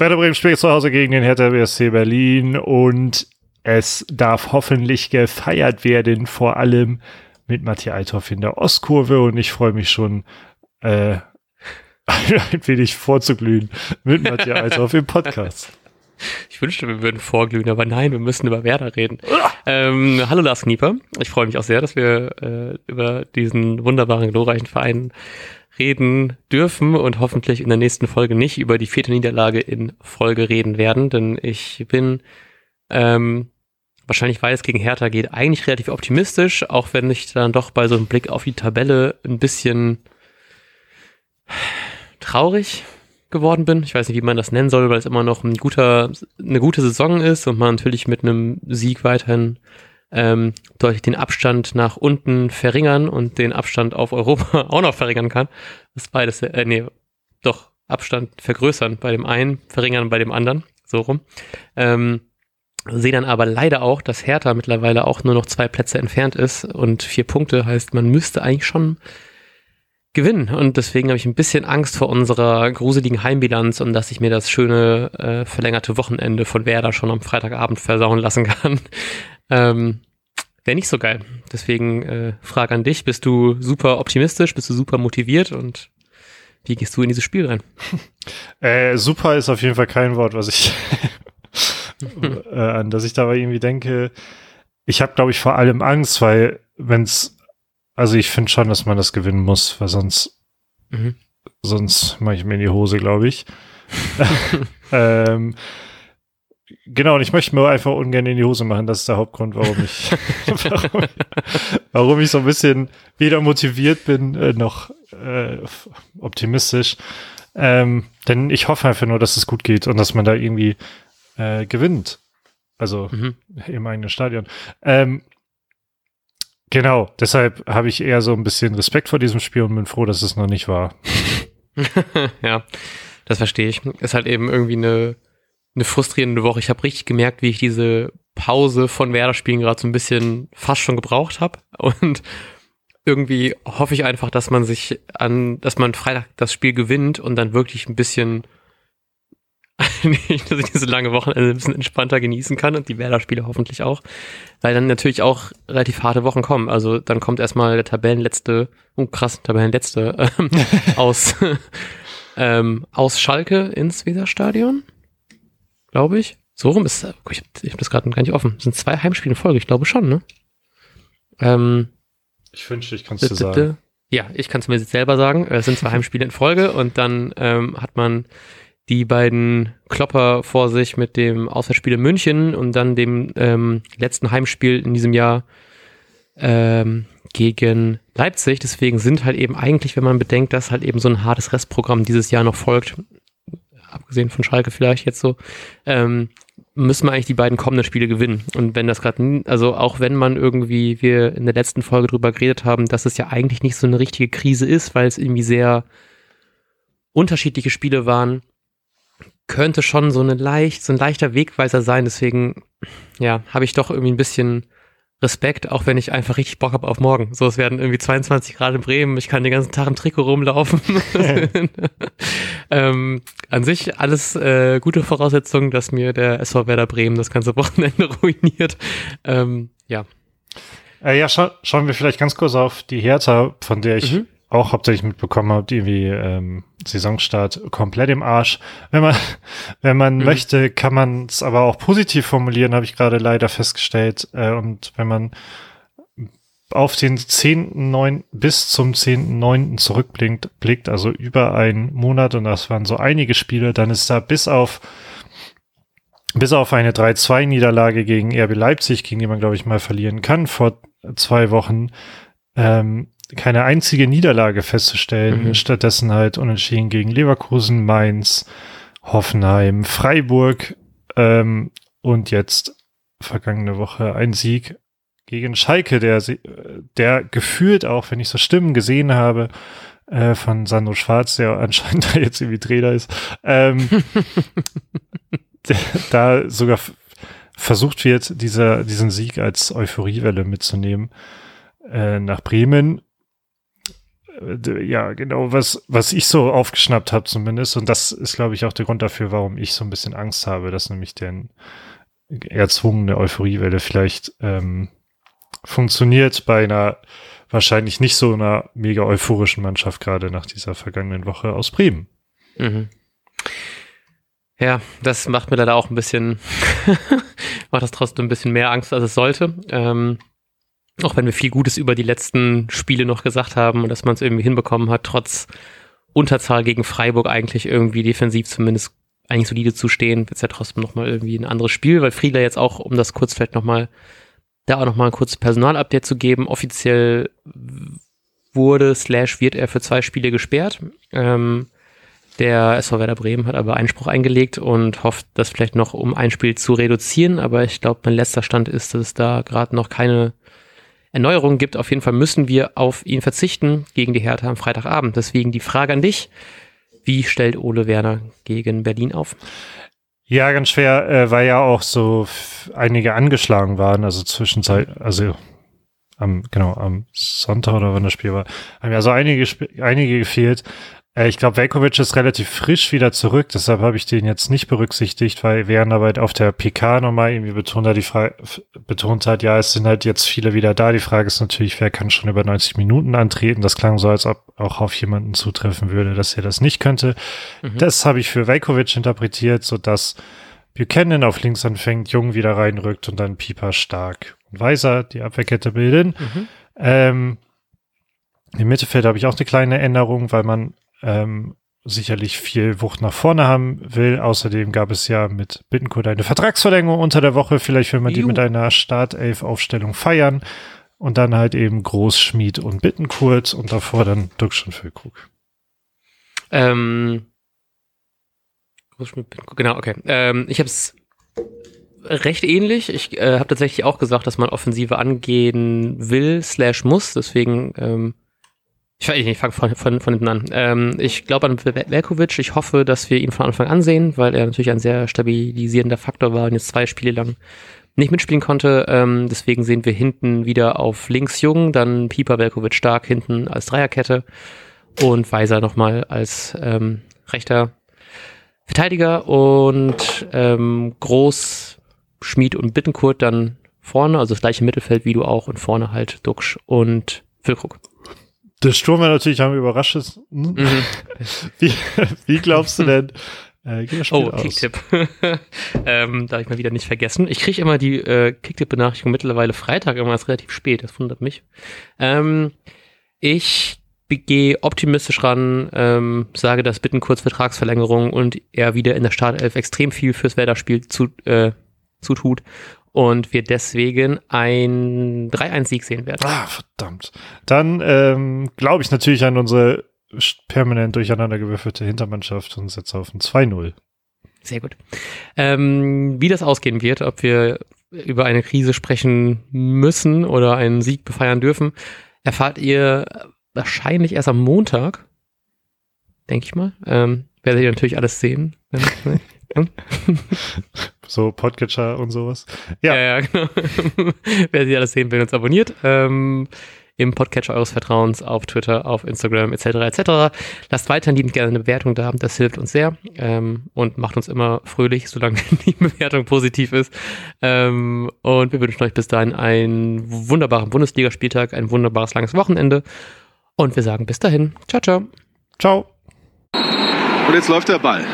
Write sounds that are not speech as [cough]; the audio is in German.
Werder Bremen spielt zu Hause gegen den Hertha BSC Berlin und es darf hoffentlich gefeiert werden, vor allem mit Matthias Althoff in der Ostkurve und ich freue mich schon äh, [laughs] ein wenig vorzuglühen mit Matthias Althoff im Podcast. [laughs] Ich wünschte, wir würden vorglühen, aber nein, wir müssen über Werder reden. ähm, hallo Lars Knieper. Ich freue mich auch sehr, dass wir äh, über diesen wunderbaren, glorreichen Verein reden dürfen und hoffentlich in der nächsten Folge nicht über die vierte Niederlage in Folge reden werden, denn ich bin ähm, wahrscheinlich, weil es gegen Hertha geht, eigentlich relativ optimistisch, auch wenn ich dann doch bei so einem Blick auf die Tabelle ein bisschen traurig geworden bin. Ich weiß nicht, wie man das nennen soll, weil es immer noch ein guter, eine gute Saison ist und man natürlich mit einem Sieg weiterhin ähm, deutlich den Abstand nach unten verringern und den Abstand auf Europa [laughs] auch noch verringern kann. Das beides, äh, nee, doch, Abstand vergrößern bei dem einen, verringern bei dem anderen, so rum. Ähm, sehe dann aber leider auch, dass Hertha mittlerweile auch nur noch zwei Plätze entfernt ist und vier Punkte heißt, man müsste eigentlich schon gewinnen. Und deswegen habe ich ein bisschen Angst vor unserer gruseligen Heimbilanz und dass ich mir das schöne äh, verlängerte Wochenende von Werder schon am Freitagabend versauen lassen kann. Ähm, Wäre nicht so geil. Deswegen äh, Frage an dich, bist du super optimistisch, bist du super motiviert und wie gehst du in dieses Spiel rein? [laughs] Äh, super ist auf jeden Fall kein Wort, was ich [laughs] äh, an das ich dabei irgendwie denke. Ich habe, glaube ich, vor allem Angst, weil wenn es, also ich finde schon, dass man das gewinnen muss, weil sonst, mhm. sonst mache ich mir in die Hose, glaube ich. [laughs] ähm, Genau, und ich möchte mir einfach ungern in die Hose machen. Das ist der Hauptgrund, warum ich, [laughs] warum, warum, ich so ein bisschen weder motiviert bin, äh, noch äh, optimistisch. Ähm, denn ich hoffe einfach nur, dass es gut geht und dass man da irgendwie äh, gewinnt. Also mhm. im eigenen Stadion. Ähm, genau, deshalb habe ich eher so ein bisschen Respekt vor diesem Spiel und bin froh, dass es noch nicht war. [laughs] ja, das verstehe ich. Ist halt eben irgendwie eine eine frustrierende Woche. Ich habe richtig gemerkt, wie ich diese Pause von Werder-Spielen gerade so ein bisschen fast schon gebraucht habe. Und irgendwie hoffe ich einfach, dass man sich an, dass man Freitag das Spiel gewinnt und dann wirklich ein bisschen, [laughs] dass ich diese lange Wochenende ein bisschen entspannter genießen kann und die Werder-Spiele hoffentlich auch. Weil dann natürlich auch relativ harte Wochen kommen. Also dann kommt erstmal der Tabellenletzte, oh krass, Tabellenletzte, [laughs] ähm, aus, [laughs] ähm, aus Schalke ins Weserstadion glaube ich. So rum ist, ich habe hab das gerade gar nicht offen. Das sind zwei Heimspiele in Folge, ich glaube schon, ne? Ähm, ich wünschte, ich kann es dir sagen. Ja, ich kann es mir selber sagen. Es sind zwei [laughs] Heimspiele in Folge und dann ähm, hat man die beiden Klopper vor sich mit dem Auswärtsspiel in München und dann dem ähm, letzten Heimspiel in diesem Jahr ähm, gegen Leipzig. Deswegen sind halt eben eigentlich, wenn man bedenkt, dass halt eben so ein hartes Restprogramm dieses Jahr noch folgt, abgesehen von Schalke vielleicht jetzt so, ähm, müssen wir eigentlich die beiden kommenden Spiele gewinnen. Und wenn das gerade, also auch wenn man irgendwie, wir in der letzten Folge drüber geredet haben, dass es ja eigentlich nicht so eine richtige Krise ist, weil es irgendwie sehr unterschiedliche Spiele waren, könnte schon so eine leicht, so ein leichter Wegweiser sein. Deswegen, ja, habe ich doch irgendwie ein bisschen Respekt, auch wenn ich einfach richtig Bock habe auf morgen. So, es werden irgendwie 22 Grad in Bremen, ich kann den ganzen Tag im Trikot rumlaufen. [laughs] ähm, an sich alles äh, gute Voraussetzungen, dass mir der SV Werder Bremen das ganze Wochenende [laughs] ruiniert. Ähm, ja. Äh, ja, scha schauen wir vielleicht ganz kurz auf die Hertha, von der ich mhm auch hauptsächlich mitbekommen habe, irgendwie ähm, Saisonstart komplett im Arsch. Wenn man, [laughs] wenn man mhm. möchte, kann man es aber auch positiv formulieren, habe ich gerade leider festgestellt. Äh, und wenn man auf den 10.9. bis zum 10.9. zurückblickt, blickt, also über einen Monat, und das waren so einige Spiele, dann ist da bis auf bis auf eine 3-2-Niederlage gegen RB Leipzig, gegen die man, glaube ich, mal verlieren kann, vor zwei Wochen, ähm, keine einzige Niederlage festzustellen. Mhm. Stattdessen halt unentschieden gegen Leverkusen, Mainz, Hoffenheim, Freiburg ähm, und jetzt vergangene Woche ein Sieg gegen Schalke, der, der gefühlt auch, wenn ich so Stimmen gesehen habe, äh, von Sandro Schwarz, der anscheinend [laughs] da jetzt irgendwie Trainer ist, ähm, [laughs] der, da sogar versucht wird, dieser, diesen Sieg als Euphoriewelle mitzunehmen äh, nach Bremen äh, ja, genau, was, was ich so aufgeschnappt habe zumindest. Und das ist, glaube ich, auch der Grund dafür, warum ich so ein bisschen Angst habe, dass nämlich der erzwungene Euphoriewelle vielleicht ähm, funktioniert bei einer wahrscheinlich nicht so einer mega euphorischen Mannschaft, gerade nach dieser vergangenen Woche aus Bremen. Mhm. Ja, das macht mir leider auch ein bisschen, [laughs] macht das trotzdem ein bisschen mehr Angst, als es sollte. Ähm, auch wenn wir viel Gutes über die letzten Spiele noch gesagt haben und dass man es irgendwie hinbekommen hat, trotz Unterzahl gegen Freiburg eigentlich irgendwie defensiv zumindest eigentlich solide zu stehen, wird es ja trotzdem nochmal irgendwie ein anderes Spiel, weil Friedler jetzt auch, um das kurz vielleicht nochmal, da auch nochmal ein kurzes Personalupdate zu geben, offiziell wurde slash wird er für zwei Spiele gesperrt. Ähm, der SV Werder Bremen hat aber Einspruch eingelegt und hofft, das vielleicht noch um ein Spiel zu reduzieren. Aber ich glaube, mein letzter Stand ist, dass es da gerade noch keine Erneuerung gibt. Auf jeden Fall müssen wir auf ihn verzichten gegen die Hertha am Freitagabend. Deswegen die Frage an dich. Wie stellt Ole Werner gegen Berlin auf? Ja, ganz schwer, äh, weil ja auch so einige angeschlagen waren, also zwischenzeit, also am, genau, am Sonntag oder wann das Spiel war, haben ja so einige, einige gefehlt. Äh, ich glaube, Velkovic ist relativ frisch wieder zurück, deshalb habe ich den jetzt nicht berücksichtigt, weil während aber auf der PK nochmal irgendwie betont hat, die Frage, betont hat, ja, es sind halt jetzt viele wieder da. Die Frage ist natürlich, wer kann schon über 90 Minuten antreten? Das klang so, als ob auch auf jemanden zutreffen würde, dass er das nicht könnte. Mhm. Das habe ich für Velkovic interpretiert, so dass Buchanan auf links anfängt, Jung wieder reinrückt und dann Pieper stark und Weiser die Abwehrkette bilden. Mhm. Ähm, Im Mittelfeld habe ich auch eine kleine Änderung, weil man ähm, sicherlich viel Wucht nach vorne haben will. Außerdem gab es ja mit Bittencourt eine Vertragsverlängerung unter der Woche. Vielleicht will man Juhu. die mit einer Startelf-Aufstellung feiern. Und dann halt eben Großschmied und Bittenkurt und davor dann und Füllkrug. Ähm, Großschmied, Bittenkurt, genau, okay. Ähm, ich habe es recht ähnlich. Ich äh, habe tatsächlich auch gesagt, dass man Offensive angehen will, slash muss. Deswegen ähm, ich, ich fange von, von, von hinten an. Ähm, ich glaube an Velkovic. Ich hoffe, dass wir ihn von Anfang an sehen, weil er natürlich ein sehr stabilisierender Faktor war und jetzt zwei Spiele lang nicht mitspielen konnte. Ähm, deswegen sehen wir hinten wieder auf links Jung, dann Pieper Velkovic stark hinten als Dreierkette und Weiser nochmal als ähm, rechter Verteidiger und ähm, Groß, Schmied und Bittenkurt dann vorne, also das gleiche Mittelfeld wie du auch und vorne halt Duxch und Füllkrug. Der Sturm war natürlich am überraschend. Mhm. [laughs] wie, wie glaubst du denn? Äh, oh, Kicktipp. [laughs] ähm, darf ich mal wieder nicht vergessen. Ich kriege immer die äh, Kicktipp-Benachrichtigung mittlerweile Freitag, immer ist relativ spät, das wundert mich. Ähm, ich gehe optimistisch ran, ähm, sage, dass Bitten kurz Vertragsverlängerung und er wieder in der Startelf extrem viel fürs Werder-Spiel zu, äh, zutut und wir deswegen ein 3-1-Sieg sehen werden. Ah, verdammt. Dann ähm, glaube ich natürlich an unsere permanent durcheinandergewürfelte Hintermannschaft und setze auf ein 2-0. Sehr gut. Ähm, wie das ausgehen wird, ob wir über eine Krise sprechen müssen oder einen Sieg befeiern dürfen, erfahrt ihr wahrscheinlich erst am Montag, denke ich mal. Ähm, werdet ihr natürlich alles sehen. [laughs] [laughs] [laughs] so Podcatcher und sowas. Ja, ja, ja genau. [laughs] Wer sie alles sehen will, uns abonniert. Ähm, Im Podcatcher eures Vertrauens auf Twitter, auf Instagram etc. etc. Lasst weiterhin gerne eine Bewertung da, das hilft uns sehr ähm, und macht uns immer fröhlich, solange [laughs] die Bewertung positiv ist. Ähm, und wir wünschen euch bis dahin einen wunderbaren Bundesligaspieltag, ein wunderbares langes Wochenende und wir sagen bis dahin. Ciao, ciao. Ciao. Und jetzt läuft der Ball.